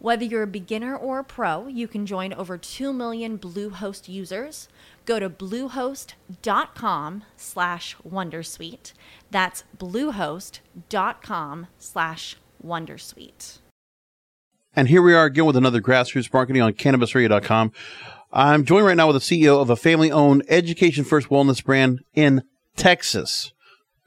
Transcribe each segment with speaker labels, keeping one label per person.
Speaker 1: Whether you're a beginner or a pro, you can join over 2 million Bluehost users. Go to bluehost.com slash wondersuite. That's bluehost.com slash wondersuite.
Speaker 2: And here we are again with another grassroots marketing on cannabisradio.com. I'm joined right now with the CEO of a family owned education first wellness brand in Texas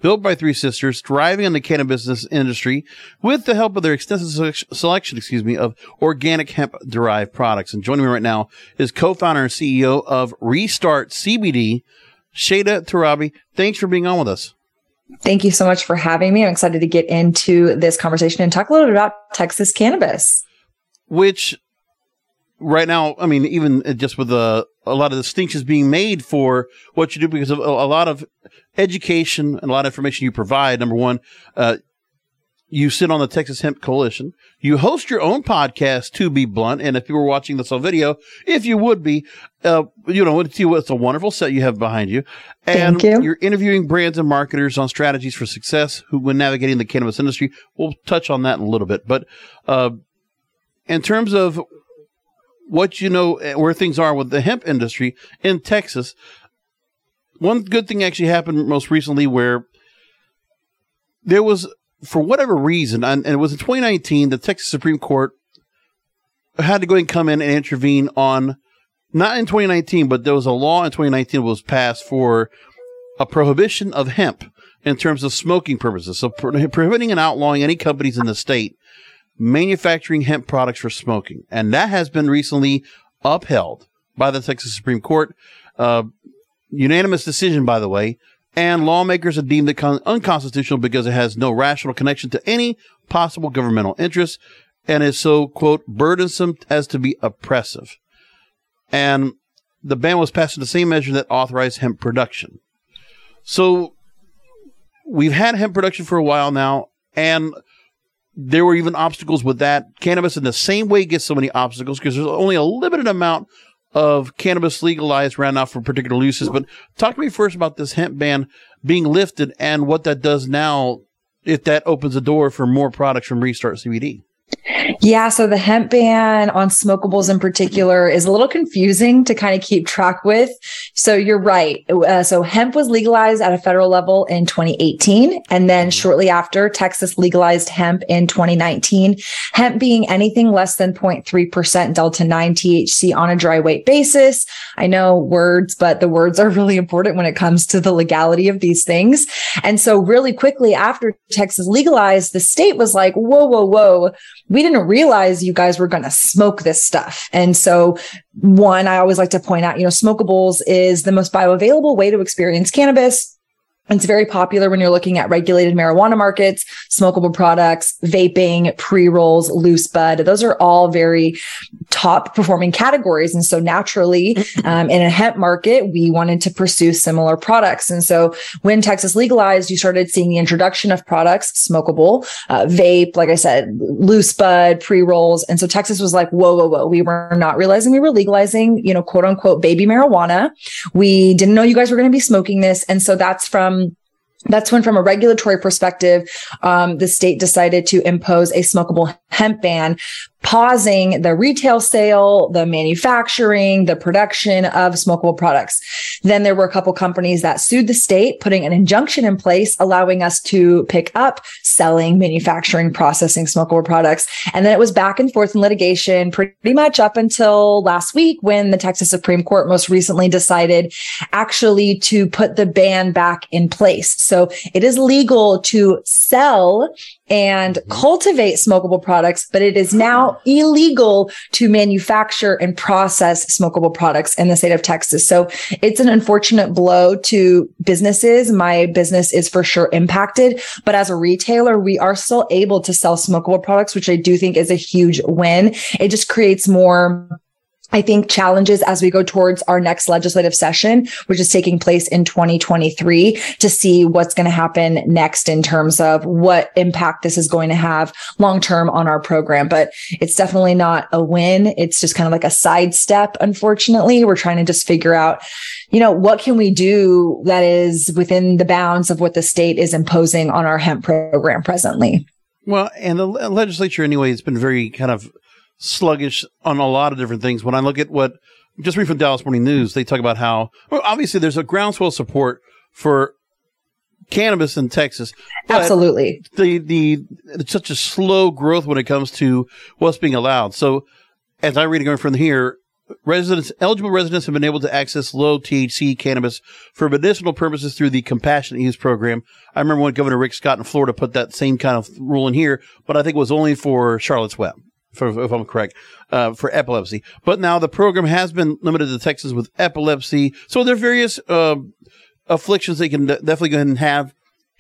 Speaker 2: built by three sisters, thriving in the cannabis industry with the help of their extensive selection, excuse me, of organic hemp derived products. And joining me right now is co-founder and CEO of Restart CBD, Shada Torabi. Thanks for being on with us.
Speaker 3: Thank you so much for having me. I'm excited to get into this conversation and talk a little bit about Texas cannabis.
Speaker 2: Which right now, I mean, even just with a, a lot of distinctions being made for what you do because of a, a lot of education and a lot of information you provide. Number one, uh, you sit on the Texas Hemp Coalition. You host your own podcast, to be blunt. And if you were watching this on video, if you would be, uh, you know, it's, it's a wonderful set you have behind you. And
Speaker 3: Thank you.
Speaker 2: you're interviewing brands and marketers on strategies for success who, when navigating the cannabis industry. We'll touch on that in a little bit. But, uh, in terms of what you know, eh, where things are with the hemp industry in Texas, one good thing actually happened most recently where there was, for whatever reason, and, it was in 2019, the Texas Supreme Court had to go and come in and intervene on, not in 2019, but there was a law in 2019 that was passed for a prohibition of hemp in terms of smoking purposes. So pro- prohibiting and outlawing any companies in the state manufacturing hemp products for smoking. And that has been recently upheld by the Texas Supreme Court. Uh, unanimous decision, by the way, and lawmakers have deemed it con- unconstitutional because it has no rational connection to any possible governmental interest and is so, quote, burdensome as to be oppressive. And the ban was passed in the same measure that authorized hemp production. So we've had hemp production for a while now, and there were even obstacles with that. Cannabis, in the same way, gets so many obstacles because there's only a limited amount of cannabis legalized right now for particular uses. But talk to me first about this hemp ban being lifted and what that does now if that opens the door for more products from Restart CBD.
Speaker 3: Yeah, so the hemp ban on smokables in particular is a little confusing to kind of keep track with. So you're right. Uh, so hemp was legalized at a federal level in 2018. And then mm-hmm. shortly after, Texas legalized hemp in 2019. Hemp being anything less than 0.3% Delta 9 THC on a dry weight basis. I know words, but the words are really important when it comes to the legality of these things. And so really quickly after Texas legalized, the state was like, whoa, whoa, whoa we didn't realize you guys were going to smoke this stuff. And so one, I always like to point out, you know, smokables is the most bioavailable way to experience cannabis. It's very popular when you're looking at regulated marijuana markets, smokable products, vaping, pre rolls, loose bud. Those are all very top performing categories. And so naturally, um, in a hemp market, we wanted to pursue similar products. And so when Texas legalized, you started seeing the introduction of products, smokable, uh, vape, like I said, loose bud, pre rolls. And so Texas was like, whoa, whoa, whoa. We were not realizing we were legalizing, you know, quote unquote, baby marijuana. We didn't know you guys were going to be smoking this. And so that's from that's when, from a regulatory perspective, um, the state decided to impose a smokable hemp ban pausing the retail sale, the manufacturing, the production of smokable products. Then there were a couple companies that sued the state, putting an injunction in place, allowing us to pick up selling, manufacturing, processing smokable products. And then it was back and forth in litigation pretty much up until last week when the Texas Supreme Court most recently decided actually to put the ban back in place. So it is legal to sell and cultivate smokable products, but it is now illegal to manufacture and process smokable products in the state of Texas. So it's an unfortunate blow to businesses. My business is for sure impacted, but as a retailer, we are still able to sell smokable products, which I do think is a huge win. It just creates more I think challenges as we go towards our next legislative session, which is taking place in 2023 to see what's going to happen next in terms of what impact this is going to have long term on our program. But it's definitely not a win. It's just kind of like a sidestep. Unfortunately, we're trying to just figure out, you know, what can we do that is within the bounds of what the state is imposing on our hemp program presently.
Speaker 2: Well, and the legislature anyway has been very kind of sluggish on a lot of different things. When I look at what just read from Dallas Morning News, they talk about how well, obviously there's a groundswell support for cannabis in Texas.
Speaker 3: Absolutely.
Speaker 2: The the it's such a slow growth when it comes to what's being allowed. So as I read it going from here, residents eligible residents have been able to access low THC cannabis for medicinal purposes through the compassionate use program. I remember when Governor Rick Scott in Florida put that same kind of rule in here, but I think it was only for Charlotte's Web if I'm correct, uh, for epilepsy. But now the program has been limited to Texas with epilepsy. So there are various uh, afflictions they can definitely go ahead and have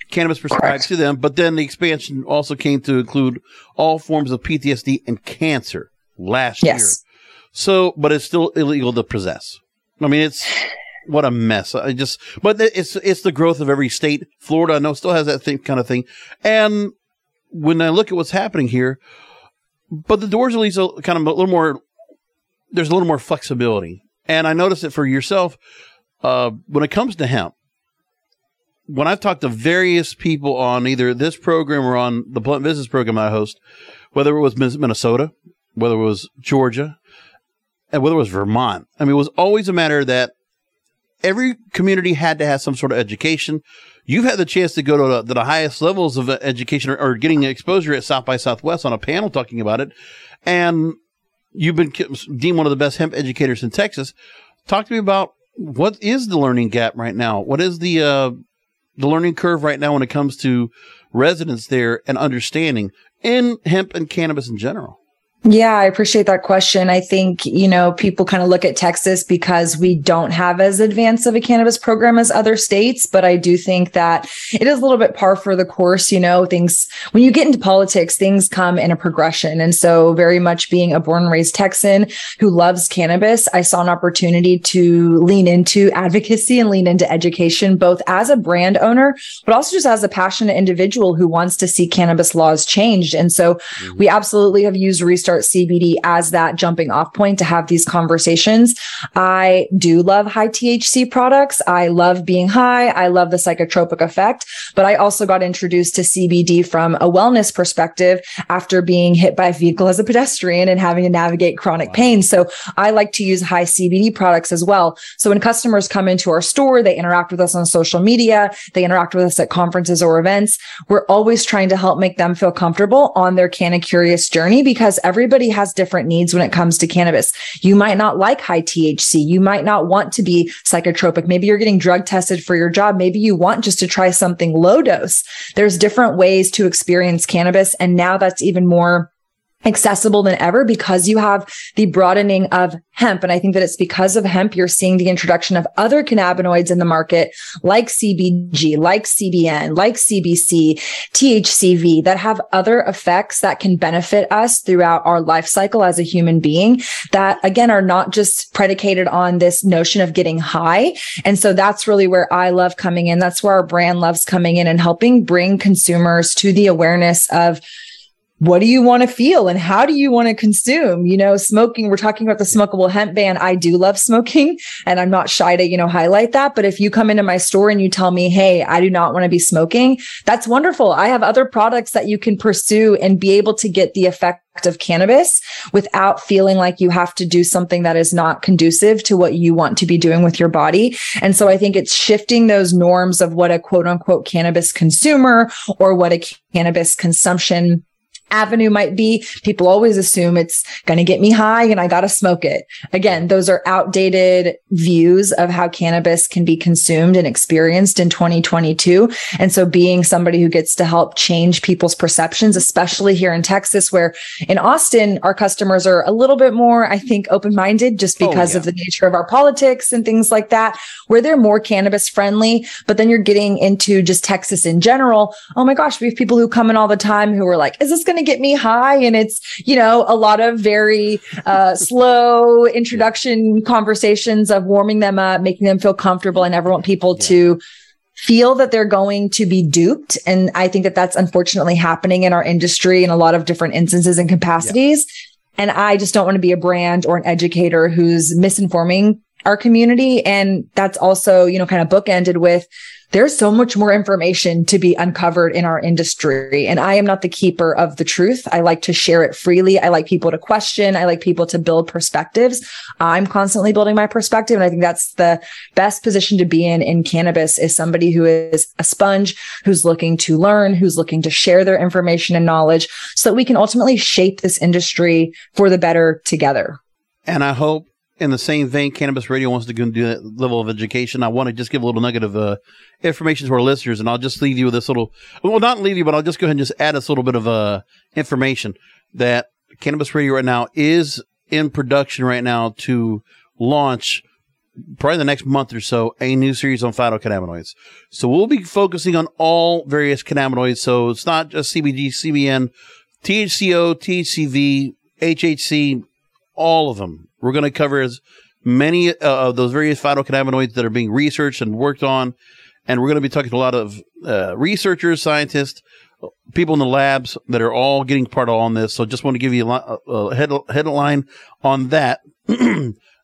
Speaker 2: cannabis prescribed to them. But then the expansion also came to include all forms of PTSD and cancer last yes. year. So, but it's still illegal to possess. I mean, it's what a mess. I just, but it's it's the growth of every state. Florida, I know, still has that thing, kind of thing. And when I look at what's happening here, but the doors at least kind of a little more. There's a little more flexibility, and I noticed it for yourself uh, when it comes to hemp. When I've talked to various people on either this program or on the Blunt Business program I host, whether it was Minnesota, whether it was Georgia, and whether it was Vermont, I mean, it was always a matter that every community had to have some sort of education. You've had the chance to go to the, the highest levels of education or, or, getting exposure at South by Southwest on a panel talking about it. And you've been deemed one of the best hemp educators in Texas. Talk to me about what is the learning gap right now? What is the, uh, the learning curve right now when it comes to residents there and understanding in hemp and cannabis in general?
Speaker 3: Yeah, I appreciate that question. I think, you know, people kind of look at Texas because we don't have as advanced of a cannabis program as other states, but I do think that it is a little bit par for the course, you know, things when you get into politics, things come in a progression. And so very much being a born and raised Texan who loves cannabis, I saw an opportunity to lean into advocacy and lean into education, both as a brand owner, but also just as a passionate individual who wants to see cannabis laws changed. And so mm-hmm. we absolutely have used research start CBD as that jumping off point to have these conversations. I do love high THC products. I love being high. I love the psychotropic effect, but I also got introduced to CBD from a wellness perspective after being hit by a vehicle as a pedestrian and having to navigate chronic wow. pain. So I like to use high CBD products as well. So when customers come into our store, they interact with us on social media, they interact with us at conferences or events. We're always trying to help make them feel comfortable on their Canna Curious journey because every everybody has different needs when it comes to cannabis. You might not like high THC. You might not want to be psychotropic. Maybe you're getting drug tested for your job. Maybe you want just to try something low dose. There's different ways to experience cannabis. And now that's even more accessible than ever because you have the broadening of hemp. And I think that it's because of hemp, you're seeing the introduction of other cannabinoids in the market, like CBG, like CBN, like CBC, THCV that have other effects that can benefit us throughout our life cycle as a human being that again are not just predicated on this notion of getting high. And so that's really where I love coming in. That's where our brand loves coming in and helping bring consumers to the awareness of what do you want to feel and how do you want to consume? You know, smoking, we're talking about the smokable hemp ban. I do love smoking and I'm not shy to, you know, highlight that. But if you come into my store and you tell me, Hey, I do not want to be smoking, that's wonderful. I have other products that you can pursue and be able to get the effect of cannabis without feeling like you have to do something that is not conducive to what you want to be doing with your body. And so I think it's shifting those norms of what a quote unquote cannabis consumer or what a cannabis consumption avenue might be, people always assume it's going to get me high and I got to smoke it. Again, those are outdated views of how cannabis can be consumed and experienced in 2022. And so being somebody who gets to help change people's perceptions, especially here in Texas, where in Austin, our customers are a little bit more, I think, open minded just oh, because oh, yeah. of the nature of our politics and things like that, where they're more cannabis friendly. But then you're getting into just Texas in general. Oh my gosh, we have people who come in all the time who are like, is this going to get me high? And it's, you know, a lot of very uh, slow introduction conversations of warming them up, making them feel comfortable. I never want people yeah. to feel that they're going to be duped. And I think that that's unfortunately happening in our industry in a lot of different instances and capacities. Yeah. And I just don't want to be a brand or an educator who's misinforming our community. And that's also, you know, kind of bookended with there's so much more information to be uncovered in our industry. And I am not the keeper of the truth. I like to share it freely. I like people to question. I like people to build perspectives. I'm constantly building my perspective. And I think that's the best position to be in in cannabis is somebody who is a sponge, who's looking to learn, who's looking to share their information and knowledge so that we can ultimately shape this industry for the better together.
Speaker 2: And I hope in the same vein, Cannabis Radio wants to go and do that level of education. I want to just give a little nugget of uh, information to our listeners, and I'll just leave you with this little. Well, not leave you, but I'll just go ahead and just add this little bit of uh, information that Cannabis Radio right now is in production right now to launch probably the next month or so a new series on phytocannabinoids. So we'll be focusing on all various cannabinoids. So it's not just CBD, CBN, THCO, THCV, HHC, all of them we're going to cover as many uh, of those various phytocannabinoids that are being researched and worked on. And we're going to be talking to a lot of uh, researchers, scientists, people in the labs that are all getting part of on this. So just want to give you a, a head, headline on that.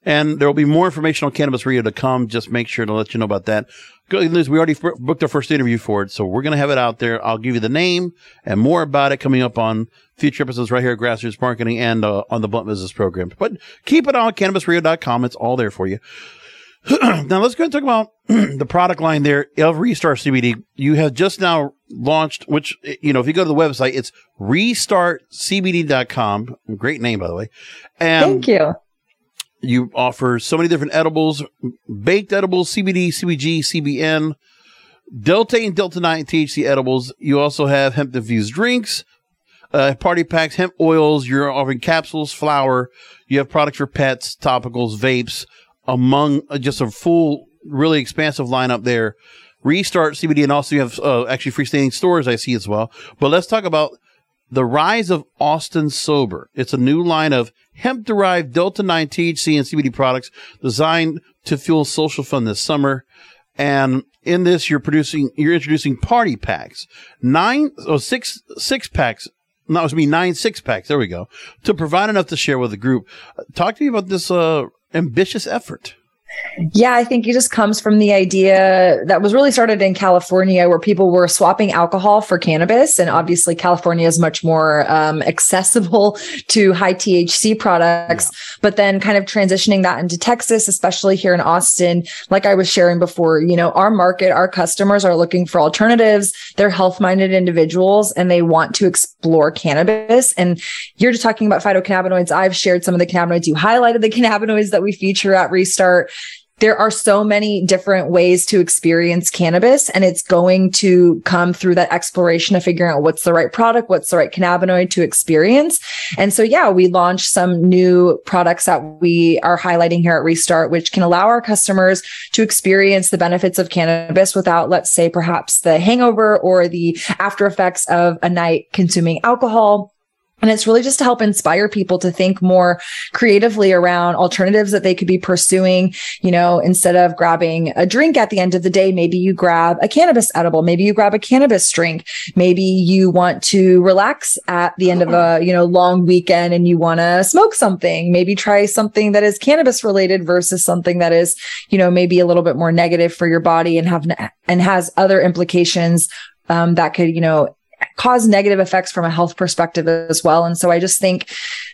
Speaker 2: and there will be more information on Cannabis Radio to come. Just make sure to let you know about that. Good news, we already f- booked our first interview for it, so we're going to have it out there. I'll give you the name and more about it coming up on future episodes right here at Grassroots Marketing and uh, on the Blunt Business Program. But keep it on cannabisradio.com. It's all there for you. now let's go and talk about the product line there of Restart CBD. You have just now launched, which, you know, if you go to the website, it's restartcbd.com. Great name, by the way.
Speaker 3: And Thank you.
Speaker 2: You offer so many different edibles, baked edibles, CBD, CBG, CBN, Delta and Delta 9 THC edibles. You also have hemp infused drinks, uh, party packs, hemp oils. You're offering capsules, flower. You have products for pets, topicals, vapes, among uh, just a full, really expansive lineup there. Restart CBD, and also you have uh, actually freestanding stores I see as well. But let's talk about the rise of Austin Sober. It's a new line of hemp derived Delta 9 THC and CBD products designed to fuel social fun this summer. And in this, you're producing, you're introducing party packs, nine, oh, six, six packs no, it me nine six packs. There we go. To provide enough to share with the group. Talk to me about this uh, ambitious effort.
Speaker 3: Yeah, I think it just comes from the idea that was really started in California where people were swapping alcohol for cannabis. And obviously, California is much more um, accessible to high THC products, yeah. but then kind of transitioning that into Texas, especially here in Austin. Like I was sharing before, you know, our market, our customers are looking for alternatives. They're health minded individuals and they want to explore cannabis. And you're just talking about phytocannabinoids. I've shared some of the cannabinoids. You highlighted the cannabinoids that we feature at Restart there are so many different ways to experience cannabis and it's going to come through that exploration of figuring out what's the right product, what's the right cannabinoid to experience. And so, yeah, we launched some new products that we are highlighting here at Restart, which can allow our customers to experience the benefits of cannabis without, let's say, perhaps the hangover or the after effects of a night consuming alcohol and it's really just to help inspire people to think more creatively around alternatives that they could be pursuing. You know, instead of grabbing a drink at the end of the day, maybe you grab a cannabis edible, maybe you grab a cannabis drink. Maybe you want to relax at the end of a, you know, long weekend and you want to smoke something. Maybe try something that is cannabis related versus something that is, you know, maybe a little bit more negative for your body and have, and has other implications um, that could, you know, cause negative effects from a health perspective as well. And so I just think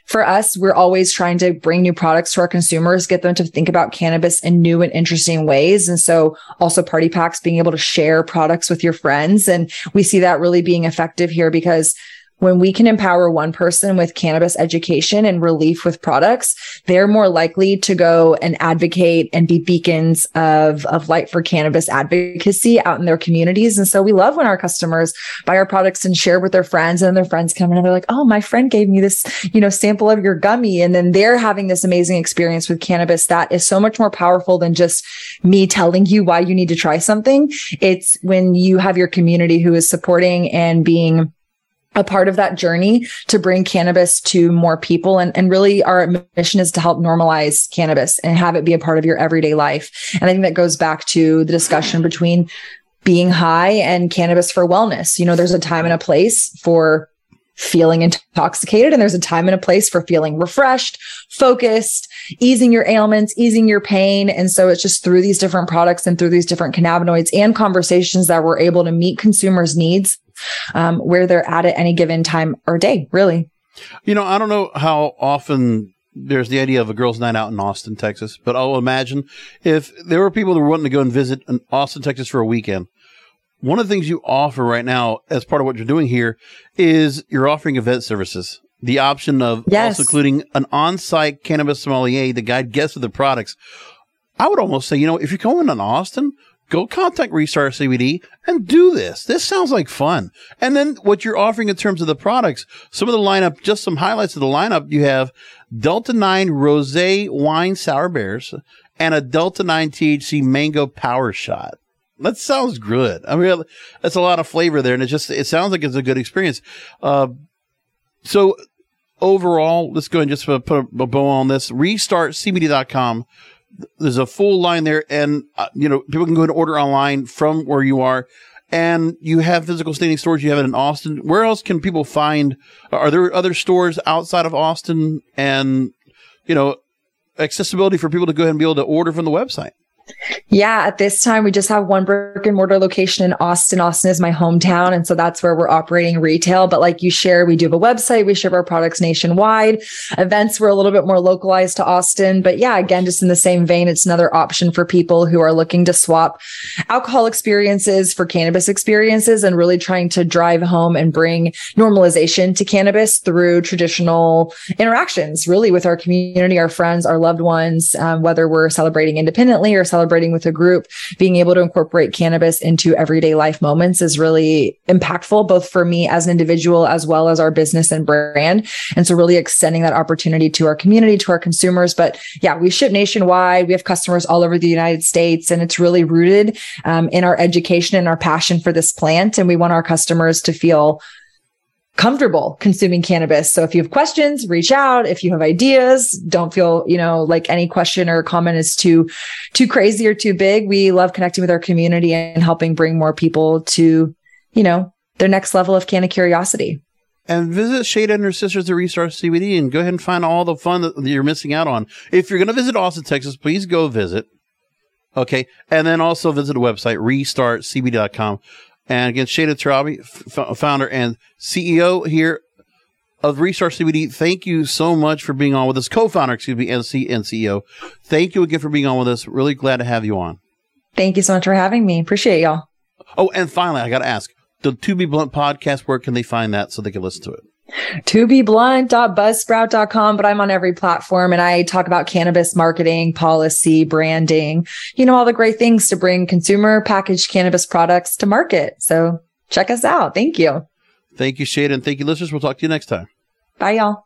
Speaker 3: for us, we're always trying to bring new products to our consumers, get them to think about cannabis in new and interesting ways. And so also party packs, being able to share products with your friends. And we see that really being effective here because when we can empower one person with cannabis education and relief with products, they're more likely to go and advocate and be beacons of, of light for cannabis advocacy out in their communities. And so we love when our customers buy our products and share with their friends and their friends come in and they're like, Oh, my friend gave me this, you know, sample of your gummy. And then they're having this amazing experience with cannabis that is so much more powerful than just me telling you why you need to try something. It's when you have your community who is supporting and being a part of that journey to bring cannabis to more people. And, and really our mission is to help normalize cannabis and have it be a part of your everyday life. And I think that goes back to the discussion between being high and cannabis for wellness. You know, there's a time and a place for feeling intoxicated and there's a time and a place for feeling refreshed, focused, easing your ailments, easing your pain. And so it's just through these different products and through these different cannabinoids and conversations that we're able to meet consumers' needs um, where they're at at any given time or day, really.
Speaker 2: You know, I don't know how often there's the idea of a girls' night out in Austin, Texas, but I'll imagine if there were people that were wanting to go and visit Austin, Texas for a weekend. One of the things you offer right now, as part of what you're doing here, is you're offering event services. The option of yes. also including an on-site cannabis sommelier, the guide guests of the products. I would almost say, you know, if you're going to Austin, go contact Restart CBD and do this. This sounds like fun. And then what you're offering in terms of the products, some of the lineup, just some highlights of the lineup. You have Delta 9 Rosé Wine Sour Bears and a Delta 9 THC Mango Power Shot. That sounds good. I mean, that's a lot of flavor there, and it just it sounds like it's a good experience. Uh, so overall, let's go and just put a, a bow on this. RestartCBD.com there's a full line there, and uh, you know people can go and order online from where you are. And you have physical standing stores. You have it in Austin. Where else can people find? Are there other stores outside of Austin? And you know, accessibility for people to go ahead and be able to order from the website.
Speaker 3: Yeah, at this time, we just have one brick and mortar location in Austin. Austin is my hometown. And so that's where we're operating retail. But like you share, we do have a website, we ship our products nationwide. Events were a little bit more localized to Austin. But yeah, again, just in the same vein, it's another option for people who are looking to swap alcohol experiences for cannabis experiences and really trying to drive home and bring normalization to cannabis through traditional interactions, really with our community, our friends, our loved ones, um, whether we're celebrating independently or celebrating with a group, being able to incorporate cannabis into everyday life moments is really impactful, both for me as an individual, as well as our business and brand. And so really extending that opportunity to our community, to our consumers. But yeah, we ship nationwide. We have customers all over the United States and it's really rooted um, in our education and our passion for this plant. And we want our customers to feel comfortable consuming cannabis. So if you have questions, reach out. If you have ideas, don't feel, you know, like any question or comment is too, too crazy or too big. We love connecting with our community and helping bring more people to, you know, their next level of canna curiosity.
Speaker 2: And visit Shada and her sisters at Restart CBD and go ahead and find all the fun that you're missing out on. If you're going to visit Austin, Texas, please go visit. Okay. And then also visit the website, restartcbd.com. And again, Shada Torabi, f- founder and CEO here of Restart CBD. Thank you so much for being on with us, co-founder, excuse me, and, C- and CEO. Thank you again for being on with us. Really glad to have you on.
Speaker 3: Thank you so much for having me. Appreciate y'all.
Speaker 2: Oh, and finally, I got to ask the To Be Blunt podcast. Where can they find that so they can listen to it?
Speaker 3: To be blunt.buzzsprout.com, but I'm on every platform and I talk about cannabis marketing, policy, branding, you know, all the great things to bring consumer packaged cannabis products to market. So check us out. Thank you.
Speaker 2: Thank you, Shade, and thank you, listeners. We'll talk to you next time.
Speaker 3: Bye, y'all.